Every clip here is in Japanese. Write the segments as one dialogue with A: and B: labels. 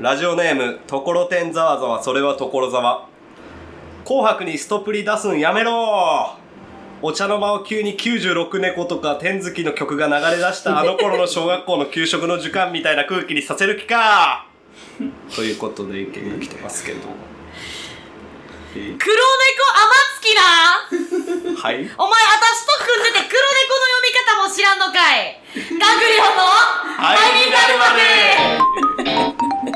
A: ラジオネーム、ところてんざわざわ、それはところざわ。紅白にストプリ出すんやめろ。お茶の間を急に96猫とか天月の曲が流れ出した あの頃の小学校の給食の時間みたいな空気にさせる気か。ということで意見が来てますけど。
B: 黒猫天月な。
A: はい。
B: お前私と組んでて黒猫の読み方も知らんのかい。ガグリオの愛になるまでは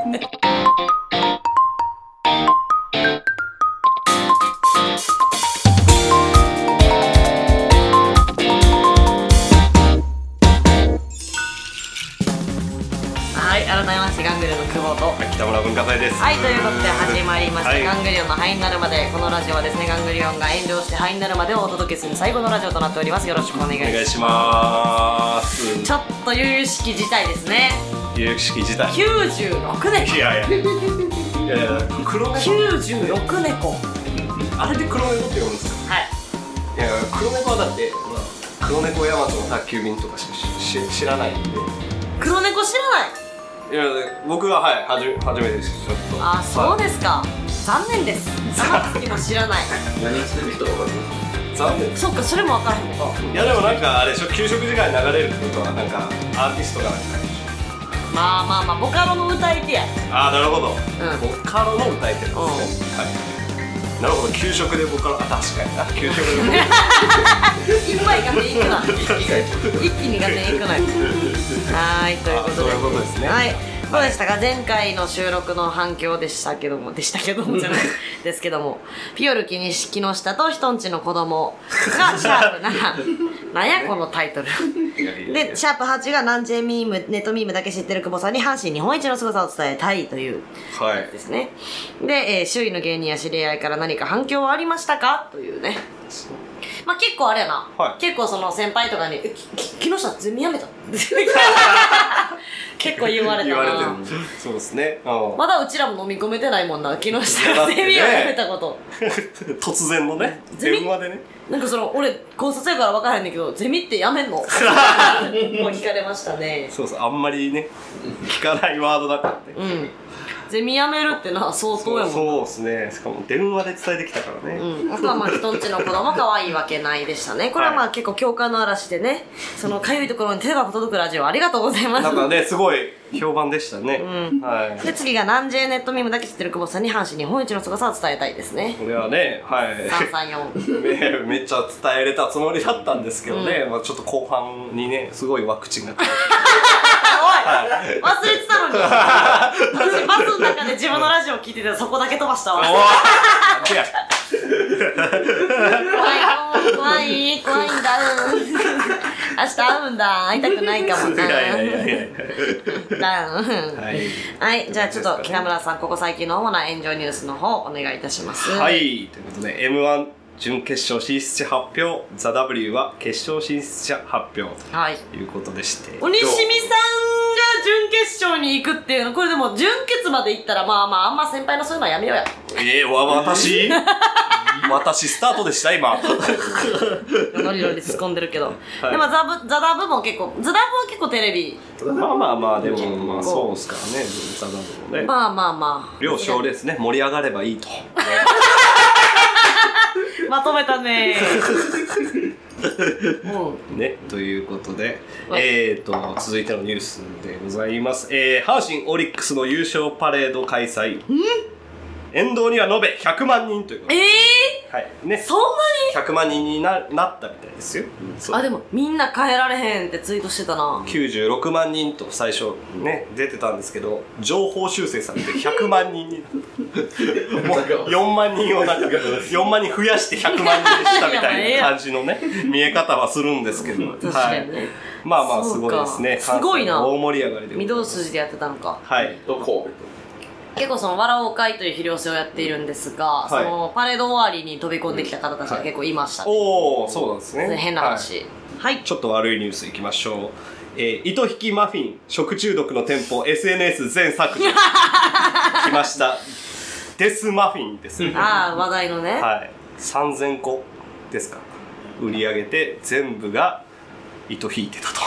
B: い改めましてガングルの久保と
A: 北村文化財です。
B: はい、ということで始まりました、
A: はい
B: ガングリオンのハイになるまでこのラジオはですねガングリオンが炎上してハイになるまでをお届けする最後のラジオとなっておりますよろしくお願いします
A: お願いします。
B: ちょっと悠々しき事態ですね
A: 有識式自体。
B: 96年
A: いやいや。いやいや、黒猫。
B: 96猫
A: あれで黒猫って呼ぶんですか
B: はい
A: いや、黒猫はだって、黒猫ヤマトの宅急便とかしし知らないんで。
B: 黒猫知らない？
A: いや、僕ははい、はじ初めてです、ちょっと。
B: あそう
A: す。
B: ですか残念です玉月も知らない
C: 何してる人が分かる
A: 残念。
B: そっかそれも分からへんのか
A: いや、でもなんかあれでしょ、給食時間に流れるってことは、なんかアーティストがなんか。
B: まあまあまあボカロの歌い手や
A: ああ、なるほど。
B: うん
A: ボカロの歌い手ですね。はい。なるほど、給食でボカロ、あ、確かにな、給食でボカロ。
B: いっぱいくな一気にガテンいくなはーいということで。
A: あそういうことですね。
B: はいどうでしたか。前回の収録の反響でしたけども。でしたけども。じゃない。ですけども。ピオル木に木下と人んちの子供が シャープな。なんやこのタイトル。でシャープ8が南 J ミームネットミームだけ知ってる久保さんに阪神日本一の凄さを伝えたいという。
A: はい。
B: ですね。で、えー周囲の芸人や知り合いから何か反響はありましたか？というね。まあ結構あれやな、
A: はい。
B: 結構その先輩とかに「えきき木下ゼミやめた?」結構言われた
A: 言われる。そうですね。うん。
B: まだうちらも飲み込めてないもんな。木下ゼミをやめたこと。
A: 突然のね、電話でね。
B: なんかその俺高卒やから分からへんねんけどゼミってやめんの？もう聞かれましたね。
A: そうそう、あんまりね、聞かないワードだからね。
B: うんゼミやめるってのは相当やもん
A: そうですね。しかも電話で伝えてきたからね。
B: うん、あとはまあ人んちの子供可愛いわけないでしたねこれはまあ結構共感の嵐でねそのかゆいところに手が届くラジオありがとうございます
A: なんかね、すごい評判でしたね。
B: うん
A: はい。
B: で次が南 J ネットミームだけ知ってる久保さんに阪神日本一の凄さを伝えたいですね
A: これはね、はい。
B: 334
A: めめっちゃ伝えれたつもりだったんですけどね、まあちょっと後半にね、すごいワクチンが。
B: おい忘れてたのに。私バスの中で自分のラジオ聞いててそこだけ飛ばしたわ。怖い。よ怖い怖いんだ。うん明日会うんだ。会いたくないかも
A: い
B: な
A: はい。
B: はい、じゃあちょっと北村さん、ここ最近の主な炎上ニュースの方お願いいたします。
A: は。い、ということで M1 準決勝進出者発表「ザ・ w は決勝進出者発表。
B: はい。
A: ということでして。
B: 鬼しみさんが準決勝に行くっていうの、これでも準決まで行ったら、まあまあ、あんま先輩のそういうのはやめようや。
A: えー、わ私？私スタートでした今
B: ノリノリ突っ込んでるけど。
A: はい
B: でもザブ、ザダブも結構、ザダブは結構テレビ、
A: まあまあまあでもまあそうっすからねザ・ w もね
B: まあまあまあ。
A: 両賞ですね盛り上がればいいと
B: まとめたねうん。
A: ね、ということで、
B: はい。
A: えー、と続いてのニュースでございます、えー、阪神オリックスの優勝パレード開催沿道には延べ100万人ということ。で、
B: え
A: はい。ね。
B: ー、、そんな
A: 100万人にななったみたいですよ、そう。
B: にあ、でもみんな変えられへんってツイートしてたな。
A: 96万人と最初ね出てたんですけど情報修正されて100万人に。もう4万人をなんか 4万人増やして100万人にしたみたいな感じのね 見え方はするんですけど。
B: 確かにね。
A: はい、まあまあすごいですね。
B: すごいな。
A: 大盛り上がりで
B: 御堂筋でやってたのか。
A: はい。
C: と神戸
B: 結構その「笑おう会」という肥料性をやっているんですが、
A: い。
B: そのパレード終わりに飛び込んできた方たちが結構いました。ね、
A: おおそうなんですね。
B: 変な
A: はい。
B: 話はい、
A: ちょっと悪いニュースいきましょう。えー、糸引きマフィン食中毒の店舗 SNS 全削除。来ました。デスマフィンですね。
B: ああ話題のね、
A: はい。3000個ですか。売り上げて全部が糸引いてたと。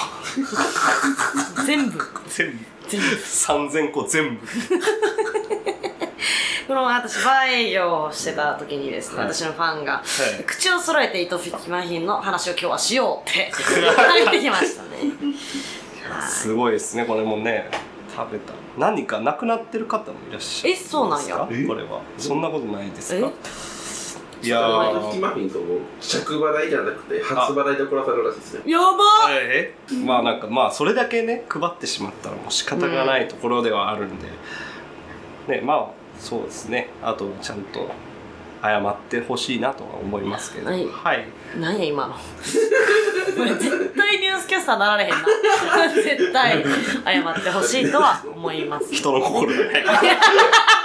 B: 全部？
A: 全部3000個全部。
B: この私バー営業をしてた時にですね、
A: はい。
B: 私のファンが、
A: い。
B: 口を揃えて糸引きまひんの話を今日はしようって言ってきましたね。はい。
A: すごいですねこれもね食べた。何か亡くなってる方もいらっしゃる
B: えそうなんや。
A: これは。そんなことないですか？いや
C: あ
A: ー
C: マフィンとも着払いじゃなくて初払いで送らされるらしいですよ
B: やば
A: えまあなんかまあそれだけね配ってしまったらもう仕方がないところではあるんで、ねまあそうですね。あとちゃんと謝ってほしいなとは思いますけど。
B: はい。
A: はい。
B: 何や今。の絶対ニュースキャスターなられへんな。絶対謝ってほしいとは思います。
A: 人の心がね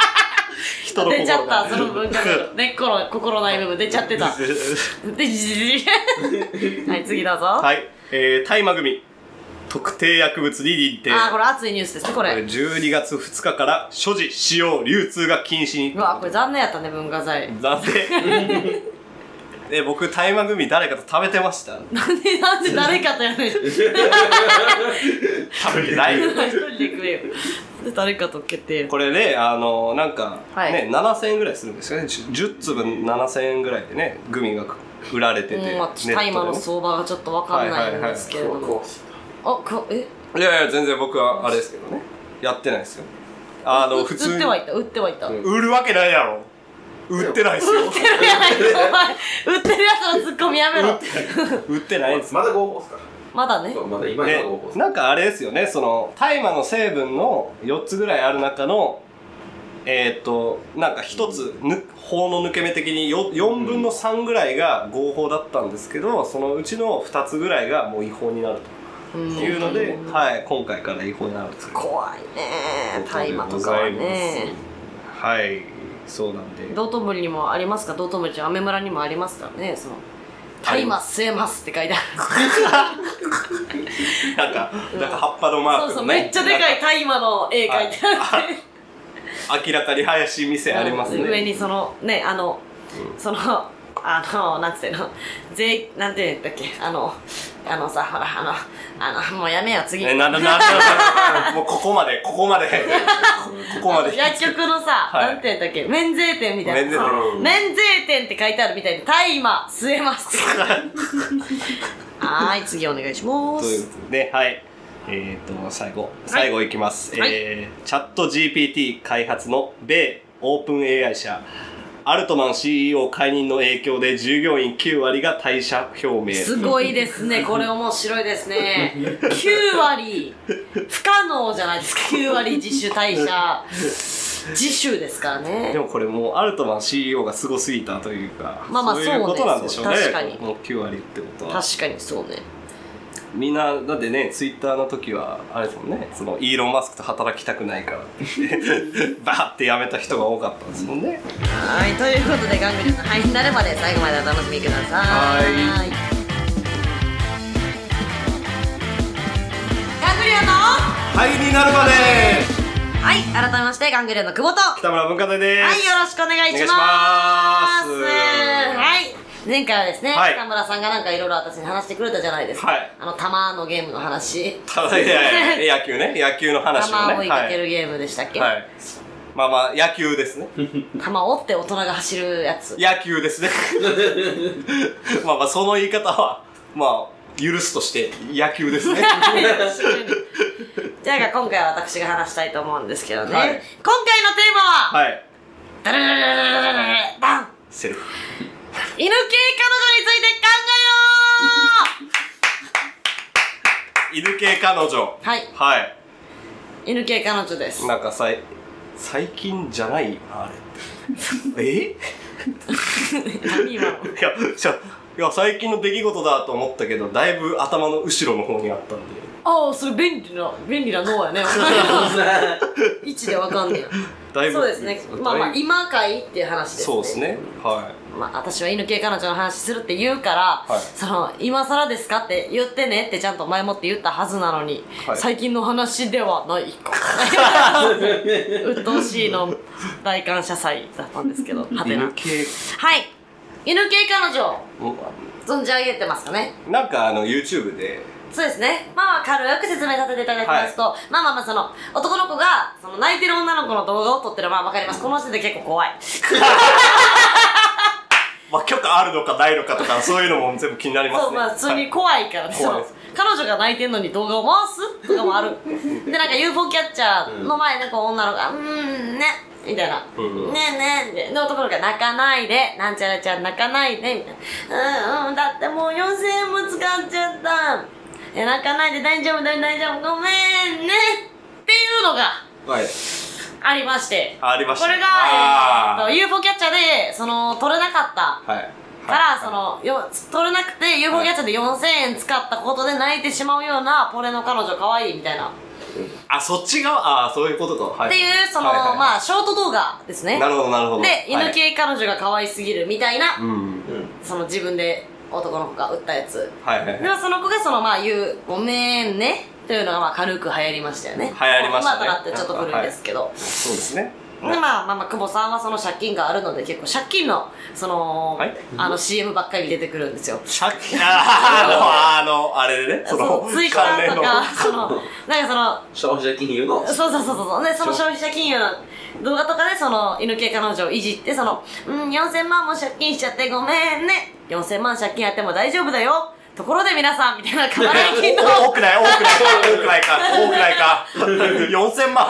A: 人の心が。
B: 出ちゃったその文化の。根っこの心ない部分出ちゃってた。ではい次どうぞ、
A: はい、えー、大麻組。特定薬物に認定。
B: あーこれ熱いニュースですねこれ。
A: 12月2日から所持使用流通が禁止に。
B: うわこれ残念やったね文化財。
A: なんでえ僕大麻組誰かと食べてました？
B: なんでなんで誰かとやねん？一
A: 食べてない
B: 人で食えよ。で誰かと決定
A: これねあのなんか、
B: はい。
A: ね7000円ぐらいするんですよね。10, 10粒7000円ぐらいでねグミが売られてて、
B: うんまあ大麻の相場がちょっとわかんないんですけれども、あこえ？
A: いやいや全然僕はあれですけどね。やってないですよ。あの
B: う
A: 普通に。
B: 売ってはいた売ってはいた、
C: うん。
A: 売るわけないやろ売ってないですよ。
B: 売ってるやないお前売ってるやつのツッコミやめろ。
A: 売ってない。です。
C: まだ合法っすか？
B: まだね。
C: そうまだ今今
A: で
C: 合法っす。
A: なんかあれですよね。その大麻の成分の4つぐらいある中のえっ、となんか1つぬ法の抜け目的によ4分の3ぐらいが合法だったんですけどそのうちの2つぐらいがもう違法になる
B: うん
A: と。いうので、はい、今回から違法になるんです
B: 怖いね大麻とかはね。
A: はいそうなんで。
B: 道頓堀にもありますか？道頓堀じゃアメ村にもありますからね。その大麻吸えますって書いてある。
A: なんかなんか葉っぱのマークの、ね、
B: そうそうめっちゃでかい大麻の絵描いてあって。
A: 明らかに怪しい店ありますね。
B: 上にそのねあの、そのあのなんていうの？税なんていうんだっけ？あのあのさほらあのあのもうやめよう次、
A: えなんだなんだもうここまでここまで。ここまで。
B: 薬局のさ、
A: はい。
B: なんていうんだっけ？免税店みたいな。
A: 免税店。
C: う。ん。
B: 免税店って書いてあるみたいに大麻吸えます。はーい次お願いしま
A: という
B: す
A: ことではい。えー、と最後。最後いきます、
B: はい。
A: えーチャット GPT 開発の米オープン AI 社アルトマン CEO 解任の影響で従業員9割が退社表明。
B: すごいですね。これ面白いですね。9割不可能じゃないですか。9割自主退社。自主ですからね。
A: でもこれもうアルトマン CEO がすごすぎたというか
B: まあまあ
A: そういうことなんでしょうね。
B: そうね確かに。
A: もう9割ってことは。
B: 確かにそうね
A: みんなだってねツイッターの時はあれですもんねそのイーロン・マスクと働きたくないからって。言ってバーって辞めた人が多かったんですもんね。
B: はいということでガングリの灰になるまで最後までお楽しみください。
A: は
B: ガングリオンの
A: はい。になるまで
B: はい改めましてガングリオンの久保と。
A: 北村文化財です。
B: はい、よろしくお願いします。
A: お願いします。
B: はい。前回はですね、
A: はい。
B: 北村さんがなんかいろいろ私に話してくれたじゃないですか。
A: はい。
B: あの、玉のゲームの話。
A: ただいやいや野球ね。野球の話をね。
B: 玉を追いかけるゲームでしたっけ、
A: はい、はい、まあまあ野球ですね。
B: 玉を追って大人が走るやつ。
A: 野球ですね。まあまあその言い方はまあ許すとして野球ですね。
B: じゃあ今回は私が話したいと思うんですけどね。
A: はい。
B: 今回のテーマは、
A: はい。
B: ダララララララララダン
A: セルフ
B: 犬系彼女について考
A: 犬系彼女
B: えよう。はい。
A: はい。
B: 犬系彼女です。
A: なんかさい最近じゃない？よなあれ。え？い
B: 何今の？
A: やじゃいや最近の出来事だと思ったけどだいぶ頭の後ろの方にあったんで
B: ああ、それ便利な、便利な脳やね。位置でわかんね
A: だいぶ
B: えそうですね。まあまあ、今かいっていう話ですね。
A: そうですねは
B: まあ、私は犬系彼女の話するって言うから、
A: はい
B: その、今更ですかって言ってねってちゃんと前もって言ったはずなのに、
A: はい
B: 最近の話ではないか。鬱陶しいの大感謝祭だったんですけど、はいてな
A: 犬。系
B: はい。犬系彼女、
A: うん
B: 存じ上げてますかね
A: なんかあの YouTube で
B: そうですね。まあまあ軽く説明させていただきますと、まあまあまあその、男の子が、その泣いてる女の子の動画を撮ってるまあわかります。この時点で結構怖い。
A: まあ、許可あるのかないのかとか、そういうのも全部気になりますね。
B: そう、まあ普通に怖いからね。
A: 怖い
B: 彼女が泣いてんのに動画を回すとかもある。で、なんか UFO キャッチャーの前でこう女の子が、うーん、ね、みたいな。
A: うん
B: ねえねえ。で、男の子が泣かないで、なんちゃらちゃん泣かないで、みたいな。うんうん、だってもう4000円も使っちゃった。泣かないで大丈夫だよ、大丈夫。ごめんね。っていうのが
A: はい。
B: ありまして。
A: ありました。
B: これが、
A: あ
B: えーと UFO キャッチャーで、その、取れなかった。
A: ーはい。
B: から、その、よ、取れなくて UFO キャッチャーで4000円使ったことで泣いてしまうような、ポレの彼女可愛いみたいな。っ
A: あ、そっち側？ああ、そういうことか。はい。
B: ていう、その、
A: はいはいはい
B: まあ、ショート動画ですね。
A: なるほど、なるほど。
B: で、犬
A: はい
B: 系彼女が可愛すぎるみたいな、
A: うん。
B: その自分で男の子が打ったやつ。
A: はいはいはい。
B: でもその子がその、まあ、言う、ごめんね、というのがまあ軽く流行りましたよね。
A: 流行りましたね。
B: 今となってちょっと古いですけど。
A: そうですね。
B: でまあまあまあ久保さんはその借金があるので結構借金のその、
A: はい。
B: あの CM ばっかり出てくるんですよ。
A: 借金、あの、あの、あれでね、そ
B: そ
A: の
B: う、ツイッターとかそのなんかその
C: 消費者金融の？
B: そうそうそうそうでその消費。者金融の動画とかでその犬系彼女をいじってそのうん4000万も借金しちゃってごめんね4000万借金あっても大丈夫だよ。ところで皆さんみたいな過払い金の。
A: 多くない多くない多くないか多くないか。4000万。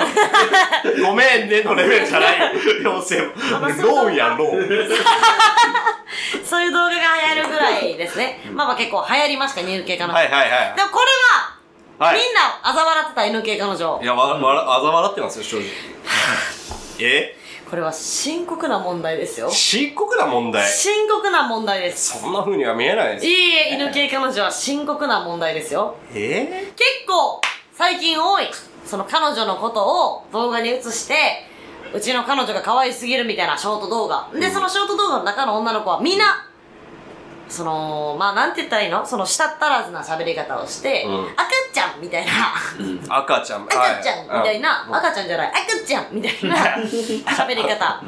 A: ごめんねのレベルじゃない。4000万。ローンやんロー。ン
B: そういう動画が流行るぐらいですね。まあまあ結構流行りました犬系彼女、
A: はいはいはい。
B: でもこれは、
A: はい。
B: みんな嘲笑ってた犬系彼女。
A: いやわわらあざ笑ってますよ正直。え？
B: これは深刻な問題ですよ。
A: 深刻な問題？
B: 深刻な問題です。
A: そんな風には見えないです。
B: いいえ犬系彼女は深刻な問題ですよ。
A: え
B: 結構最近多い。その彼女のことを動画に映してうちの彼女が可愛すぎるみたいなショート動画。でそのショート動画の中の女の子はみんなそのまあなんて言ったらいいの？その舌ったらずな喋り方をして、
A: うん。
B: 赤ちゃんみたいな。
A: ー、赤ちゃん。
B: 赤ちゃんみたいな、
A: は
B: 赤ちゃんじゃない。赤ちゃんみたいな 喋り方。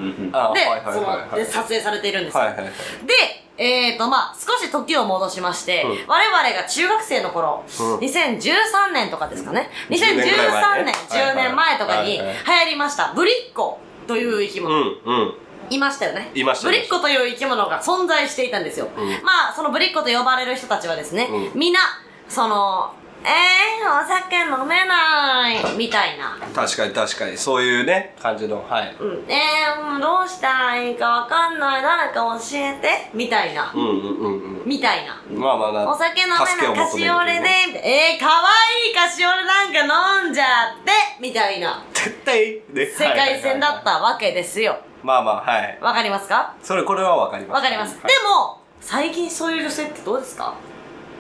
B: で、で撮影されているんですよ、
A: はいはいはい。
B: で、えーと、まあ、少し時を戻しまして、
A: うん。
B: 我々が中学生の頃、
A: うん。
B: 2013年とかですかね。
A: 10年ぐらい前
B: 2013
A: ね
B: 年、10年前とかに流行りました、ブリッコという生き
A: う
B: 物。
A: んうん
B: いましたよね。
A: いました。
B: ブリッコという生き物が存在していたんですよ。
A: うん。
B: まあ、そのブリッコと呼ばれる人たちはですね、
A: うん。
B: みんな、その、えー、お酒飲めない、みたいな。
A: 確かに確かに。そういうね感じのはい。
B: うん、えー、うんどうしたらいいかわかんない、誰か教えて、みたいな。
A: うんうんうん
B: みたいな。
A: うんまあまあ。な
B: お酒飲めないカシオレで、えー、かわいいカシオレなんか飲んじゃって、みたいな。
A: 絶対。ね。
B: 世界線だったわけですよ。
A: まあまあはい。
B: わかりますか？
A: それこれはわかります。
B: わかります。
A: はい。
B: でも、最近そういう女性ってどうですか？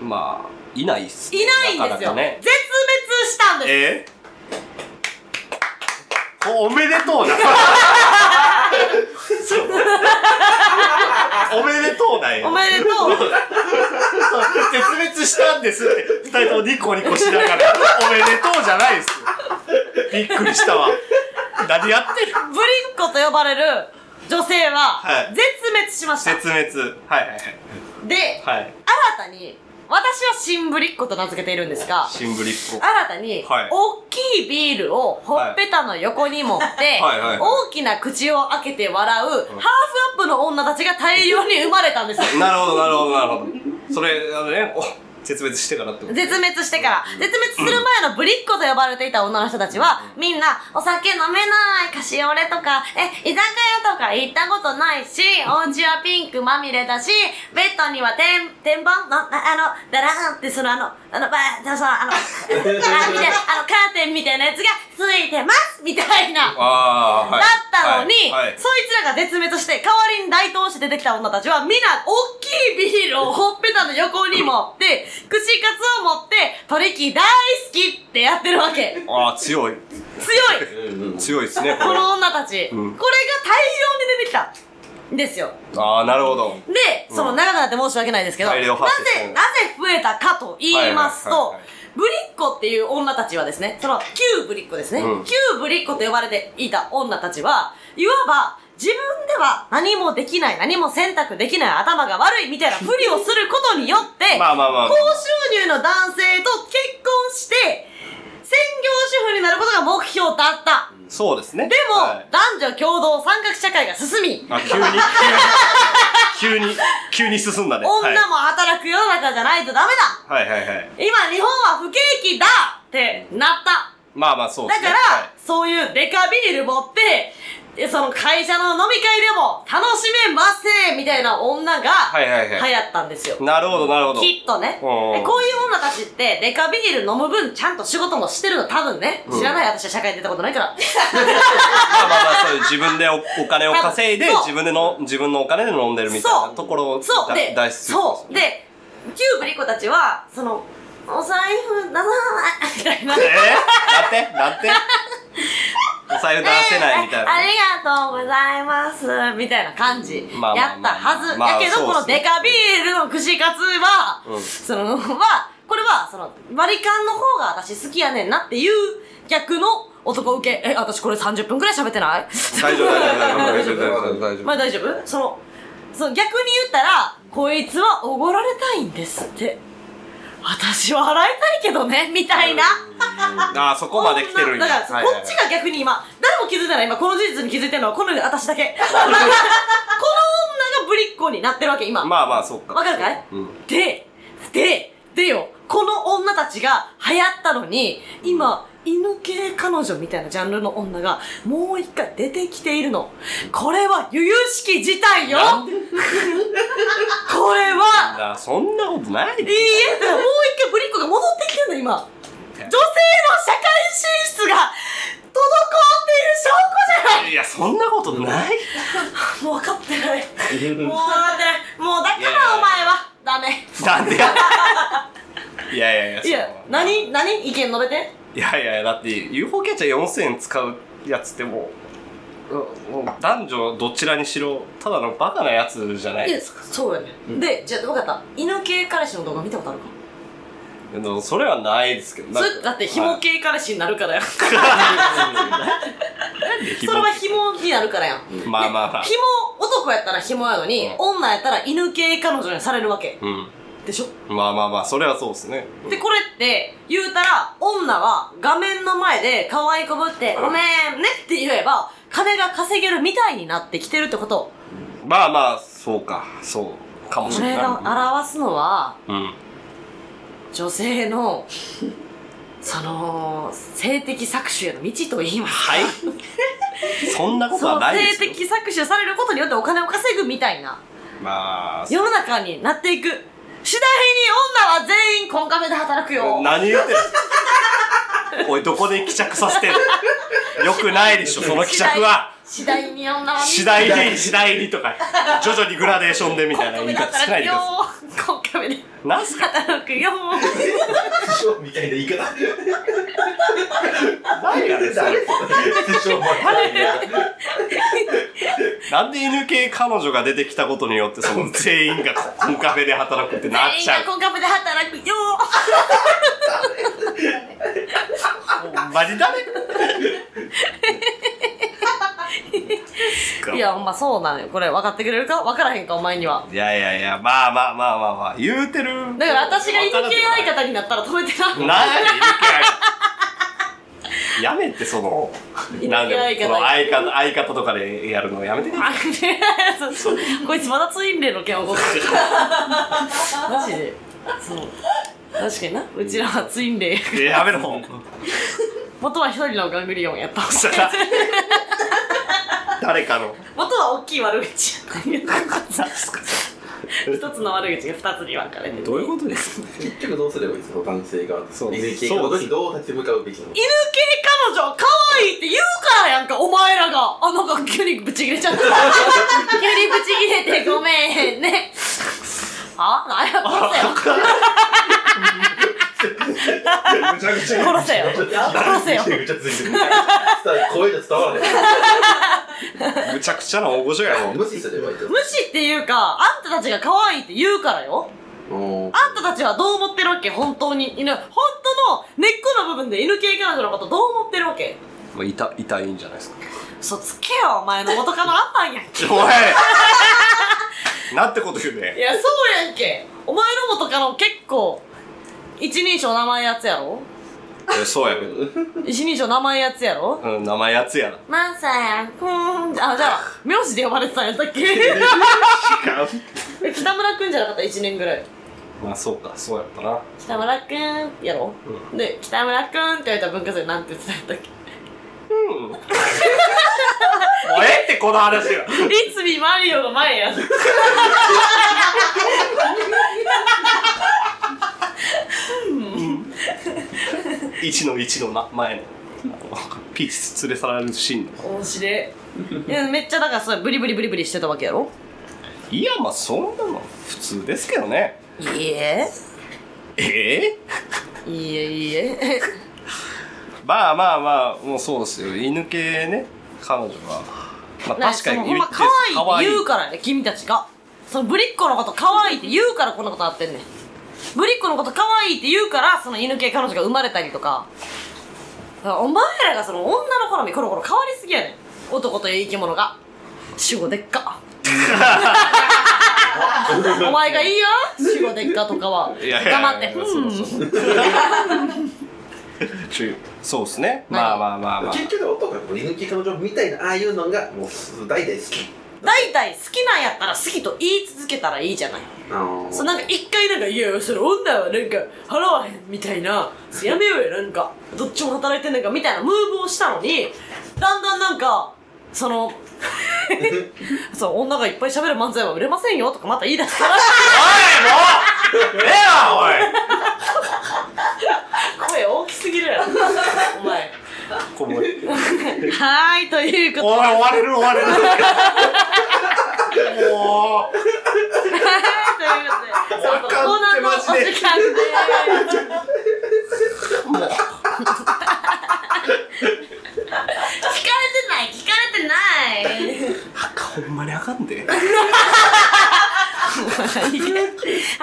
A: まあいないっす
B: いないんですよ。
A: なかなかね。
B: 絶滅したんです。
A: え？ー、おおめでとうな。おめでとうだよ
B: おめでとう。
A: 絶滅したんですって。二人ともニコニコしながら。おめでとうじゃないです。よびっくりしたわ何やってる？
B: ブリッコと呼ばれる女性は
A: はい。
B: 絶滅しました。
A: 絶滅。はいはい
B: で、
A: はい。はい。
B: 新たに、私は新ブリッコと名付けているんですが、
A: 新ぶりっ子
B: 新たに、
A: はい。
B: 大きいビールをほっぺたの横に持って、大きな口を開けて笑う、ハーフアップの女たちが大量に生まれたんですよ。
A: なるほどなるほどなるほど。それあのねお絶滅してからってこと？
B: 絶滅してから、絶滅する前のブリッコと呼ばれていた女の人たちは、みんな、お酒飲めない、カシオレとか、え、居酒屋とか行ったことないし、お家はピンクまみれだし、ベッドには天、天板？の、ああの、だらーんってそのあの、あの、ばー、そのあの、あみたいな、あの、カーテンみたいなやつがついてますみたいな。
A: ああはい。
B: だったのに、
A: はいはい。
B: そいつらが絶滅して、代わりに大東して出てきた女たちは、みんな、大きいビールをほっぺたの横に持って、串カツを持って、トリキ大好きってやってるわけ。
A: ああ強い
B: 強い
A: 強いですねこ
B: の女たち。これが大量に
A: うん
B: 出てきた。んですよ。
A: ああなるほど
B: で、その長くなって申し訳ないですけど、なぜ、なぜ増えたかと言いますと
A: はいはいはいはい、
B: ぶりっ子っていう女たちはですね、その、旧ぶりっ子ですね。
A: うん
B: 旧ぶりっ子と呼ばれていた女たちは、いわば、自分では何もできない、何も選択できない、頭が悪いみたいなふりをすることによって、
A: まあまあまあ
B: 高収入の男性と結婚して、専業主婦になることが目標だった。
A: そうですね。
B: でも、
A: はい。
B: 男女共同三角社会が進み、
A: あ、急に、急に、急に、進んだね。はい
B: 女も働く世の中じゃないとダメだ。
A: はい。はい。はい。
B: 今日本は不景気だってなった。
A: まあまあそうですね。
B: だから、
A: はい。
B: そういうデカビール持って、でその会社の飲み会でも楽しめますみたいな女が
A: はいはいはい
B: 流行ったんですよ。
A: なるほどなるほど。
B: きっとね。こういう女たちって、デカビール飲む分ちゃんと仕事もしてるの多分ね。知らない私は社会に出たことないから。
A: まあまあまあそういう自分でおお金を稼いで
B: そう
A: 自分での自分のお金で飲んでるみたいなところを
B: そう。
A: だ
B: で、
A: 大事
B: そう。で、キューブリコたちは、その、お財布出さないみたいな。
A: えー、なんて？なんて？お財布出せないみたいな。
B: ありがとうございます。みたいな感じ。やったはず。
A: まあ
B: やけど、このデカビールの串カツは、
A: うん
B: その、は、これは、その、割り勘の方が私好きやねんなっていう逆の男受け。え、私これ30分くらい喋ってない？
A: 大丈夫大丈夫 大丈夫大丈夫大丈夫大丈夫
B: まあ大丈夫その、その逆に言ったら、こいつはおごられたいんですって。私は払いたいけどね、みたいな。
A: ああそこまで来てるんや。
B: だから、
A: はいはい
B: こっちが逆に今、誰も気づいてない、今、この事実に気づいてるのは、この私だけ。この女がぶりっ子になってるわけ、今。
A: まあまあそうか。
B: わかるかい？
A: うん。
B: で、で、でよ、この女たちが流行ったのに、今、犬系彼女みたいなジャンルの女がもう一回出てきているの。これは由々しき事態よ。これは、
A: なそんなことない
B: いいえ、もう一回ぶりっ子が戻ってきてんの、今。女性の社会進出が滞っている証拠じゃない。
A: いやそんなことない。
B: もう分かってない。もう分かってない。もうだからお前は。ダメ。
A: なんでやいやいやいや
B: いや、何？何？意見述べて。
A: いやいやだって UFO キャッチャー4000円使うやつってもう男女どちらにしろただのバカなやつじゃないですか
B: そうやね。で、じゃあ分かった。犬系彼氏の動画見たことあるか？
A: でもそれはないですけど
B: それだって紐
A: はい
B: 系彼氏になるからやん。それは紐になるからやん。
A: まあまあまあ
B: 紐、男やったら紐やのに、女やったら犬系彼女にされるわけ。
A: うん
B: でしょ？
A: まあまあまあそれはそうですね。
B: で、これって、言うたら、女は画面の前で可愛いこぶって、ごめんねって言えば、金が稼げるみたいになってきてるってこと？
A: まあまあそうかそうかもし
B: これ
A: れない。
B: が表すのは、
A: うん。
B: 女性の、その、性的搾取への道と言いますか？
A: はい。そんなことはないですよ。
B: 性的搾取されることによってお金を稼ぐみたいな。
A: まあ
B: 世の中になっていく。次第に女は全員コンカフェで働くよ。
A: 何言ってる。おいどこで希釈させてるよくないでしょその希釈は。
B: 次第に女は
A: 次第に次第にとか徐々にグラデーションでみたいな言い
B: カフェで働くよ
A: 方しないでくださ。
B: コンカフェで。
A: いなんすか？
B: 働くよ。
C: 師匠みたいな言い方。
A: 何やねんそれ？
C: な
A: なんで犬系彼女が出てきたことによってその全員がコンカフェで働くってなっ
B: 全員
A: ちゃう？
B: がコンカフェで働くよ。
A: ほんまにダメ？
B: いや、ほんまそうなのよ。これ分かってくれるか？分からへんか、お前には。
A: いやいやいやまあまあまあまあまあ言うてる
B: だから私が犬系相
A: 方
B: 方になったら止めてな。
A: 何やねん犬系相方やめてそのなんでも
B: 犬系相方
A: その相方相方とかでやるのやめて
B: あそうそう。こいつまだツインレイの件起こってるマジで。そう。確かにな。うちらはツインレイ。
A: えやめろ。
B: 元は一人のガングリオンやった
A: 誰かの。
B: 元は大きい悪口やった 一つの悪口が二つに分かれてて。
A: どういうことです
C: 結局どうすればいいですか男性側
A: そう。
C: 犬系側にどう立ち向かうべきなの
B: 犬系彼女可愛いって言うからやんかお前らが。あなんか急にブチ切れちゃった。急にブチ切れてごめんね。あなん や殺せよ。
C: むちゃくちゃ
B: 殺せよ。殺せよ。
C: 声じゃ伝わらへん
A: むちゃくちゃな大御所やろ。
C: 無視すればいいと。
B: 無視っていうかあんたたちが可愛いって言うからよ。あんたたちはどう思ってるわけ？本当に。犬本当の部分で犬系彼女のことどう思ってるわけ？
A: まあ、いた、いたいんじゃないですか。
B: 嘘つけよお前の元カノあったんやんけ。
A: おい。なんてこと言う
B: い
A: ね。
B: やそうやんけ。お前の元カノ結構一人称名前やつやろ？
A: えそうやけど。
B: 一人称名前やつやろ？
A: うん、名前やつやな。
B: マンさんふーん。あじゃあ名字で呼ばれてたんやったっけ？え 北村くんじゃなかった？1年ぐらい。
A: まあそうか、そうやったな。
B: 北村くんやろ、で北村くんって言われたら文化祭なんて言ってたんやっけ？
A: うん。もうええってこの話が。
B: いつみマリオの前やん
A: 一の一のな前の。ピース連れ去られるシーン。
B: 面白いいやめっちゃだからそうブリブリブリブリしてたわけやろ？
A: いや、まあそんなの普通ですけどね。
B: いいえ
A: ええ？
B: いいえいいえ
A: まあまあまあ、もうそうですよ。犬系ね、彼女が。まあ確かに
B: そのほんま可愛いって言うからね君たちがそのぶりっ子のこと可愛いって言うからこんなことあってんねんぶりっ子のこと可愛いって言うからその犬系彼女が生まれたりとか。お前らがその女の好みコロコロ変わりすぎやねん男という生き物が。主語でっか。お前がいいよ。主語でっかとかは。黙って。うん
A: そうそうちゅそう ですね。
B: 何？
A: まあまあまあまあ。
C: 結局男は犬系彼女みたいなああいうのがもう大体好き
B: 大体好きなんやったら好きと言い続けたらいいじゃない。
C: あのー。
B: そうなんか一回なんか「いやそれ女はなんか払わへん」みたいな「やめようよなんか。どっちも働いてんねんか」みたいなムーブをしたのにだんだんなんかその そう女がいっぱい喋る漫才は売れませんよとかまた言い出したら
A: おいもう。ええわおい。
B: 声大きすぎるやろ。お 前
A: こ
B: はーいということで。
A: おい終われる終われる。もう
B: ということで、
A: わかんって
B: コーナーのお時間で。聞かれてない、聞かれてない。
A: ほんまにあかんで。
B: は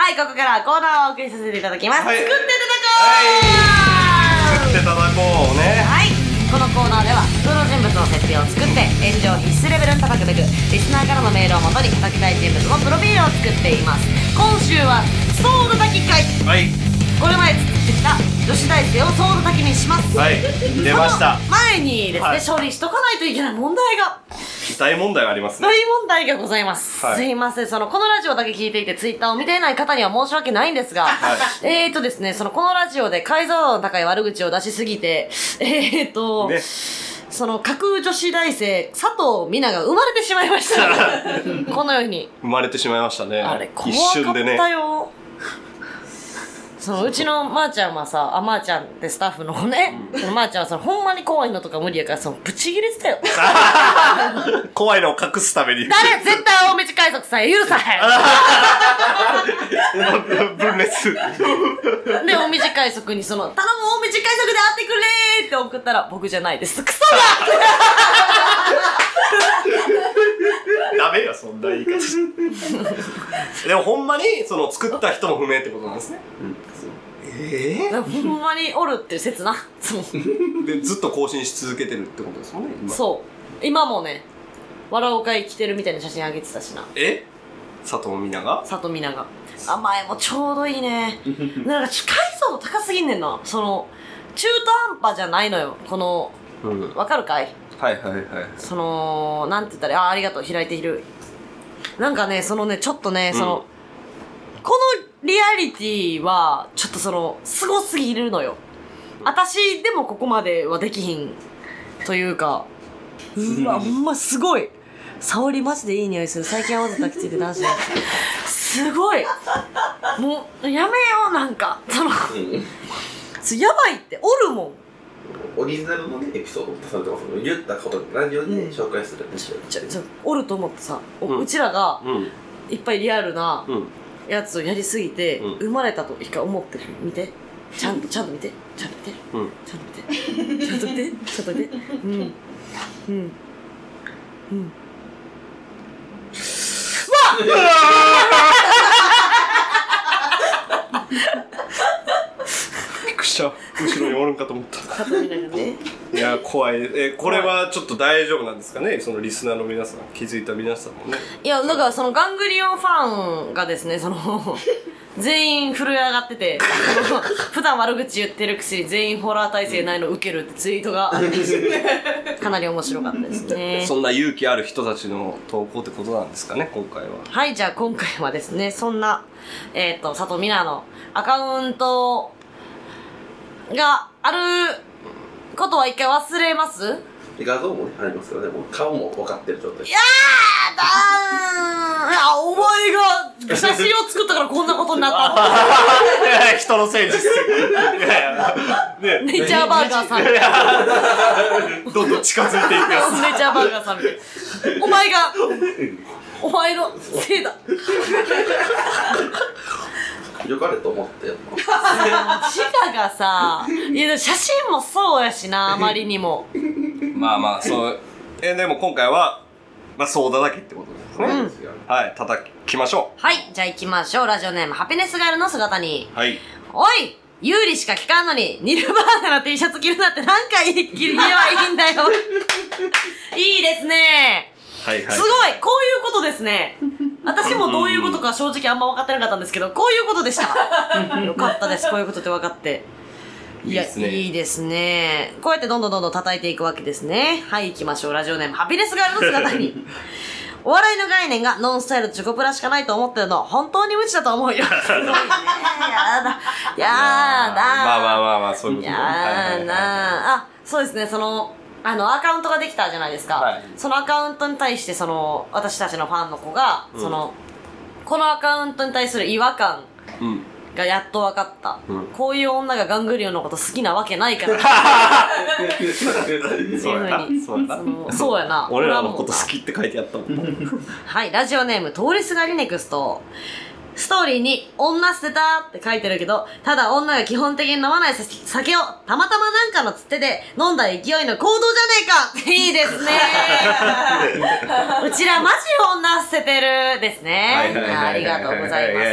B: い、ここからはコーナーをお送りさせていただきます。
A: はい。
B: 作っていただこう。
A: 作っていただこうね。
B: はい、このコーナーでは普通の人物の設定を作って炎上必須レベルに叩くべくリスナーからのメールをもとに叩きたい人物のプロフィールを作っています。今週はソード炊き会。
A: はい。
B: これまで作ってきた女子大生をソード炊きにします。
A: はい。出ました。
B: 前にですね、
A: はい。
B: 処理しとかないといけない問題が
A: 大問題がありますね。
B: 大問題がございます、
A: はい。
B: すいません。そのこのラジオだけ聞いていてツイッターを見ていない方には申し訳ないんですが、
A: はい。
B: えーとですねそのこのラジオで解像度の高い悪口を出しすぎて えーと、
A: ね。
B: その架空女子大生佐藤美奈が生まれてしまいました。このように。
A: 生まれてしまいましたね。
B: あれ怖
A: 一
B: か
A: 瞬でね。
B: ったよ、そのうちのまーちゃんはさあまーちゃんってスタッフのね、そのまーちゃんはそのほんまに怖いのとか無理やからそのブチギレてたよ。
A: 怖いのを隠すために。
B: 誰？絶対大道海賊さん許さへん。
A: 分裂。
B: で、大道海賊にその、頼む大道海賊で会ってくれーって送ったら、僕じゃないです。クソだ！
A: ダメよそんな言い方。でもほんまにその作った人も不明ってことなんですねえ
B: ほんまにおるっていう説な。
A: でずっと更新し続けてるってことですもんね今
B: そう。今もね、笑おう会着てるみたいな写真あげてたしな。
A: え？佐藤美奈が？
B: 佐藤美奈が。甘えもちょうどいいね。なんか、解像度高すぎんねんな。その、中途半端じゃないのよ。この、
A: うん
B: わかるかい？
A: はいはいはい
B: その、なんて言ったら、あ、ありがとう、開いている。なんかね、そのね、ちょっとね、
A: うん
B: その、このリアリティは、ちょっとその、すごすぎるのよ。私でもここまではできひん。というか、うわ、ほんますごい。沙織マジでいい匂いする。最近合わせたきついて男子すごい。もう、やめよう、なんか。その、そやばいって、おるもん。
C: オリジナルのねエピソードされてますので言ったことラジオで紹介するんですよ
B: ちょ、ちょ、おると思ってさ、お
A: うん
B: うちらが
A: うん
B: いっぱいリアルな
A: うん
B: やつをやりすぎて、
A: うん
B: 生まれたと一回思ってる。見て。ちゃんと、ちゃんと見て。ちゃんと見て。
A: うん
B: ちゃんと見て。ちゃんと見て。ちゃんと見て。うん。うん。うん。
A: びっくりした後ろにおるんかと思った
B: 里見奈がね
A: いや怖い。えこれはちょっと大丈夫なんですかね？そのリスナーの皆さん気づいた皆さんもね。
B: いやだからそのガングリオンファンがですねその 全員震え上がってて 普段悪口言ってるくせに全員ホラー体制ないの受けるってツイートがありましたかなり面白かったですね。
A: そんな勇気ある人たちの投稿ってことなんですかね？今回は。
B: はい、じゃあ今回はですね、そんな、えっ、と、佐藤美奈のアカウントがあることは一回忘れます？
C: 画像もありますからねもう顔も分かってる状態
B: いやーだーいや、お前が写真を作ったからこんなことになったの。
A: 人のせいね
B: ネイチャーバーガーさん。
A: どんどん近づいていくやつ
B: ネイチャーバーガーさんみたいな。お前が、お前のせいだ。
C: よかれと思ってやっ
B: 自我がさ、いや、でも写真もそうやしな、あまりにも。
A: まあまあそうえでも今回はまあソーダだけってことですね、
C: たんですよ
A: はい叩きましょ
B: はい、じゃあ行きましょう。ラジオネーム、ハピネスガールの姿に。
A: うはい
B: おい有利しか聞かんのに、ニルバーナの T シャツ着るなって何回言えばいいんだよ。いいですね。
A: はいはい
B: すごいこういうことですね。私もどういうことか正直あんま分かってなかったんですけど、こういうことでした。よかったです。こういうことって分かって。いや、
A: いいですね
B: いいですね。こうやってどんどんどんどん叩いていくわけですね。はい、行きましょう。ラジオネーム、ハピネスガールの姿に。お笑いの概念がノンスタイルとチョコプラしかないと思ってるの、本当に無知だと思うよ。すごいね。やだ。やだ。
A: まあまあまあまあそういうことね
B: やー
A: はいはいはい
B: なあ、そうですね、その、あの、アカウントができたじゃないですか。
A: はい。
B: そのアカウントに対して、その、私たちのファンの子が、その、このアカウントに対する違和感
A: うん。
B: がやっと分かった。
A: うん。
B: こういう女がガングリオンのこと好きなわけないから。
A: そうやな。俺らのこと好きって書いてあったもん。
B: はい、ラジオネーム、通りすがりネクスト。ストーリーに、女捨てたって書いてるけど、ただ女が基本的に飲まない酒を、たまたまなんかのつってで、飲んだ勢いの行動じゃねえかいいですね うちらマジ女捨ててるですね。ありがとうございます。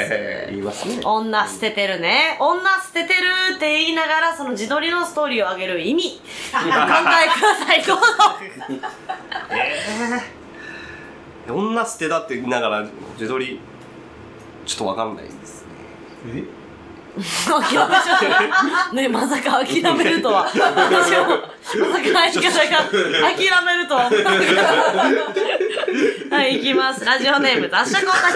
A: ますね
B: 女捨ててるね。女捨ててるって言いながら、その自撮りのストーリーを上げる意味、お考えください。どうぞ。
A: 女捨てだって言いながら自撮りちょっとわかんないですね
B: 諦めちゃ。ねまさか諦めるとは。私も、まさか相方が諦めるとは思った。はい、行きます。ラジオネーム、雑誌光沢。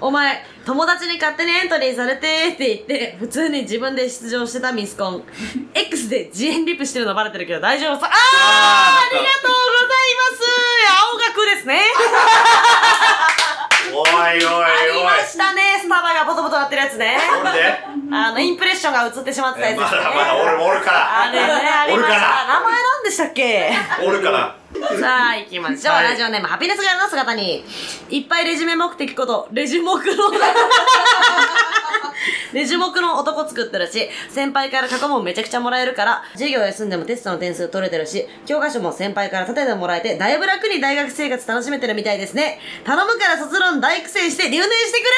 B: お前、友達に勝手にエントリーされてって言って、普通に自分で出場してたミスコン。X で自演リプしてるのバレてるけど大丈夫さ。あーあ
A: あー
B: りがとうございます青学ですね。
A: おいおい
B: ありましたね、スタバがボトボトなってるやつね。
A: で？
B: あの、インプレッションが映ってしまってたやつですね。
A: 俺もおるか
B: あれね、ありました。名前なんでしたっけ？
A: おるから。
B: さあ、行きましょう。
A: はい。
B: ラジオネーム、ハピネスガールの姿に、いっぱいレジュメ目的こと、レジ目の、レジ目の男作ってるし、先輩から過去問めちゃくちゃもらえるから、授業休んでもテストの点数取れてるし、教科書も先輩から立ててもらえて、だいぶ楽に大学生活楽しめてるみたいですね。頼むから卒論大苦戦して留年してくれ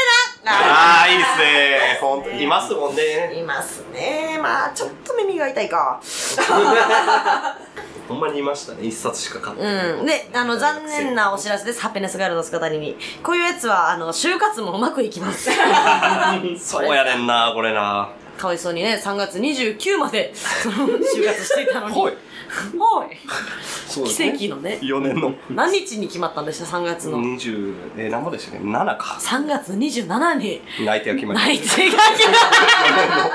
B: な
A: ああいいっすねほんといますもんね
B: いますね。まあ、ちょっと耳が痛いか。
A: ほんまにいましたね一冊しか買ってない
B: うん。で、あの、残念なお知らせです。ハピネスガールの姿に。こういうやつは、あの、就活もうまくいきます。
A: そうやねんなこれな
B: かわいそうにね、3月29まで、その、就活していたのに。
A: ほい
B: ほい。
A: そう
B: 奇跡のね。
A: 4年の
B: 何日に決まったんでした ?3 月の
A: ？20えー、何ぼでしたっけ？7か
B: 3月27に、
A: 内定が決まり
B: 内定が決まっ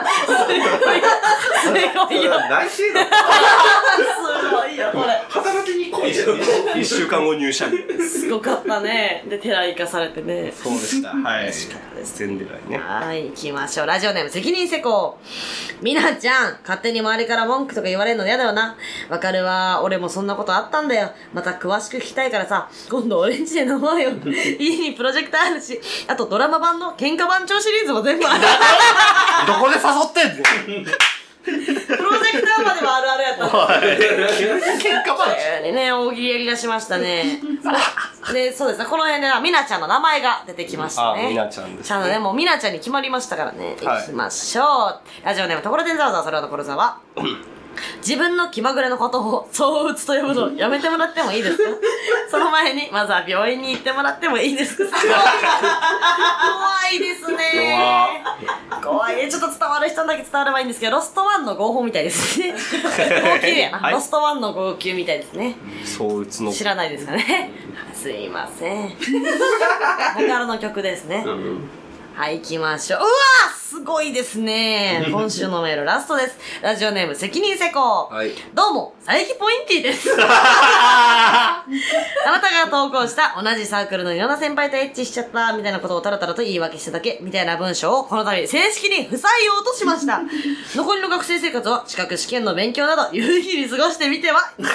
B: た。すごい。すごいよ。すごいよ、これ。
C: 働きに来いじゃん
A: 1週間後入社
B: すごかったね。で、寺行かされてね。
A: そうでしたはい
B: 嬉しかったです
A: 全出来ね
B: はい、行きましょう。ラジオネーム、責任施工。みなちゃん、勝手に周りから文句とか言われるの嫌だよな。わかるわ。俺もそんなことあったんだよ。また詳しく聞きたいからさ、今度俺んちで飲もうよ。家にプロジェクターあるし、あとドラマ版の喧嘩番長シリーズも全部ある。
A: どこで誘ってんねん
B: プロジェクターまではあるあるやったんです
A: 喧嘩話
B: でね、大喜利やり出しましたね。で、そうですね、この辺では、みなちゃんの名前が出てきましたね。
A: あみなちゃんですね
B: ちゃんとね、もうみなちゃんに決まりましたからね。
A: はい
B: 行きましょう。ラジオネーム、ところてんざわざわ、それはところざわ。自分の気まぐれのことを、そう打つと呼ぶの、やめてもらってもいいですか その前に、まずは病院に行ってもらってもいいですか怖いですね。怖い。ちょっと伝わる人だけ伝わればいいんですけど、ロストワンの合法みたいですね。号泣やな。
A: はい
B: ロストワンの号泣みたいですね。
A: そう打つの
B: 知らないですかね。すいません。ボカロの曲ですね。はい、行きましょう。うわすごいですね。今週のメールラストです。ラジオネーム、責任施工。
A: はい
B: どうも、佐伯ポインティです。あなたが投稿した同じサークルのいろんな先輩とエッチしちゃったみたいなことをタラタラと言い訳しただけみたいな文章をこの度正式に不採用としました。残りの学生生活は資格試験の勉強など有意義に過ごしてみては？佐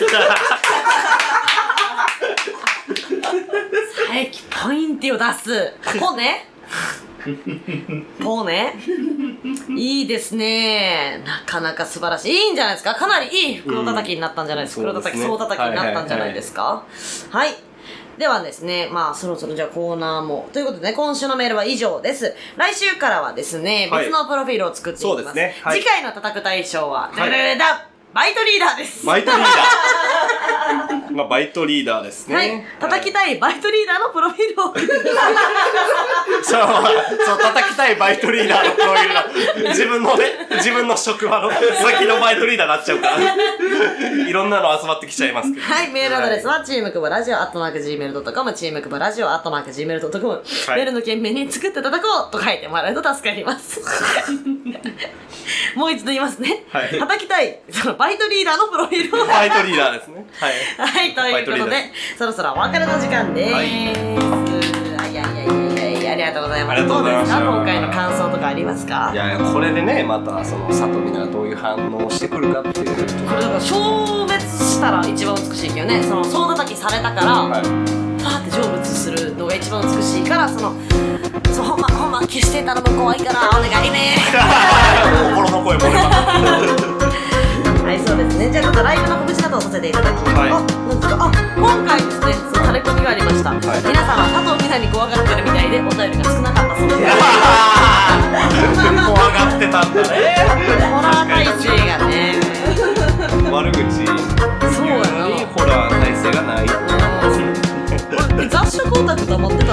B: 伯ポインティを出す。ポね。ポね。いいですね。なかなか素晴らしい。いいんじゃないですか？かなりいい袋叩きになったんじゃないですか、
A: うん
B: 袋叩き、総叩きになったんじゃないですか？はい。ではですね、まあそろそろじゃあコーナーも。ということでね、今週のメールは以上です。来週からはですね、
A: はい
B: 別のプロフィールを作っていきます。
A: すねはい
B: 次回の叩く対象は、
A: はい
B: ダダダダバイトリーダーです。
A: バイトリーダー まあバイトリーダーですね
B: はい。叩きたいバイトリーダーのプロフィールを。
A: そう、そう、叩きたいバイトリーダーのプロフィールが、自分のね、自分の職場の 先のバイトリーダーになっちゃうから、いろんなの集まってきちゃいますけど。
B: はい、メールアドレスは、チームクボラジオ、アットマーク Gmail.com、チームクボラジオ、アットマーク Gmail.com、
A: はい
B: メールの件名に作って叩こうと書いてもらえると助かります。もう一度言いますね。
A: はい
B: 叩きたい、そのバイトリーダーのプロフィールを。
A: バイトリーダーですね。はい。
B: はい、ということで、そろそろお別れの時間です。
A: はい
B: あいやいやいやいや、ありがとうございます。
A: ありがとうございました
B: どうですか？今回の感想とかありますか？
A: いやいや、これでね、また、その、佐藤美奈がどういう反応をしてくるかっていう。
B: これだから消滅したら一番美しいけどねその総叩きされたから、
A: はい。
B: パーって成仏するのが一番美しいからそのそうほんまほんま消してたのも怖いからお願いね
A: 心の声漏れま
B: はいそうですね。じゃあちょっとライブの告知などをさせていただきます、
A: はい。
B: あなんですかあ今回ですね。そのタレコミがありました、
A: い。
B: 皆さんは佐藤美奈に怖がってるみたいでお便りが少なかったそうです。
A: 怖がってたんだね。
B: ホラー体制がね。
A: 悪口。
B: そうやな。
A: ホラー体制がない。
B: うん。雑食オタク黙って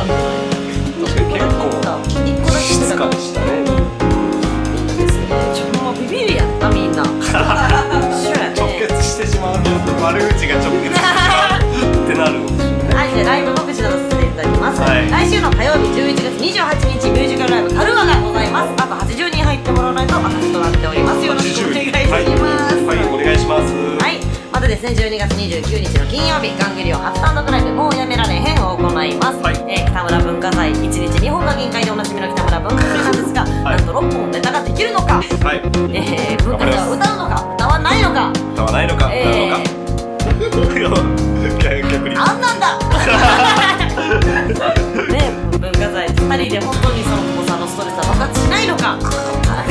B: 28日ミュージカルライブカルマがございます。あと80人入ってもらわないと赤字となっております。よろしくお願いします。
A: はい、はい、お願いします。
B: はい。またですね、12月29日の金曜日、ガングリオ初単独ライブ、もうやめられへんを行います。
A: はい
B: えー北村文化祭、1日2本が限界でおなじみの北村文化祭なんですが、
A: はい
B: なんと6本ネタができるのか、
A: はい。
B: えー、文化祭は歌うのか、歌わないのか、
A: 歌わないのか、歌うの
B: え
A: か。逆に。
B: ー、あんなんだ？ね文化祭2人で本当にその久保さんのストレスは爆発しないのか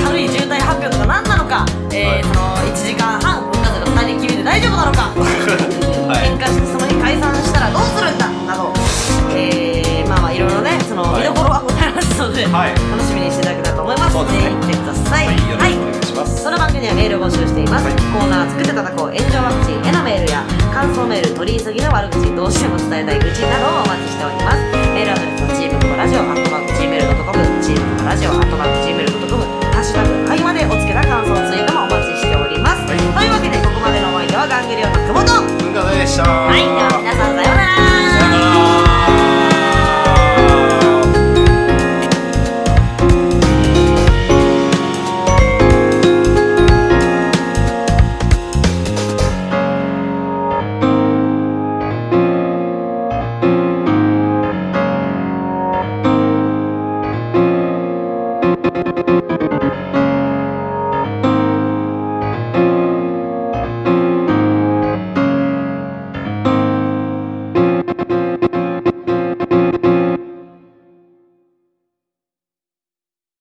B: 軽い重大発表とか何なのか、えーその1時間半文化祭の2人きりで大丈夫なのか、
A: はい。
B: 喧嘩してその日解散したらどうするんだなど、えー、まあまあいろいろねその
A: はい。
B: 見どころはございますので、
A: はい。
B: 楽しみにしていただけたらと思います。
A: そうですね。
B: ぜひ来てください、
A: はい、よろしくお願いします。
B: その番組ではメールを募集しています、
A: はい。
B: コーナー作って叩こう。炎上ワクチンへのメールや感想メール取り急ぎの悪口どうしても伝えたい愚痴などをお待ちしております。メールアドレスはチームコラジオチラジオアットマーク Gmail.com ハッシュタグはいまでお付けた感想ツイートもお待ちしております、
A: はい。
B: というわけでここまでのお相手はガングリオンの久保と。
A: 文化財でした。
B: はい。では皆さんさよう
A: なら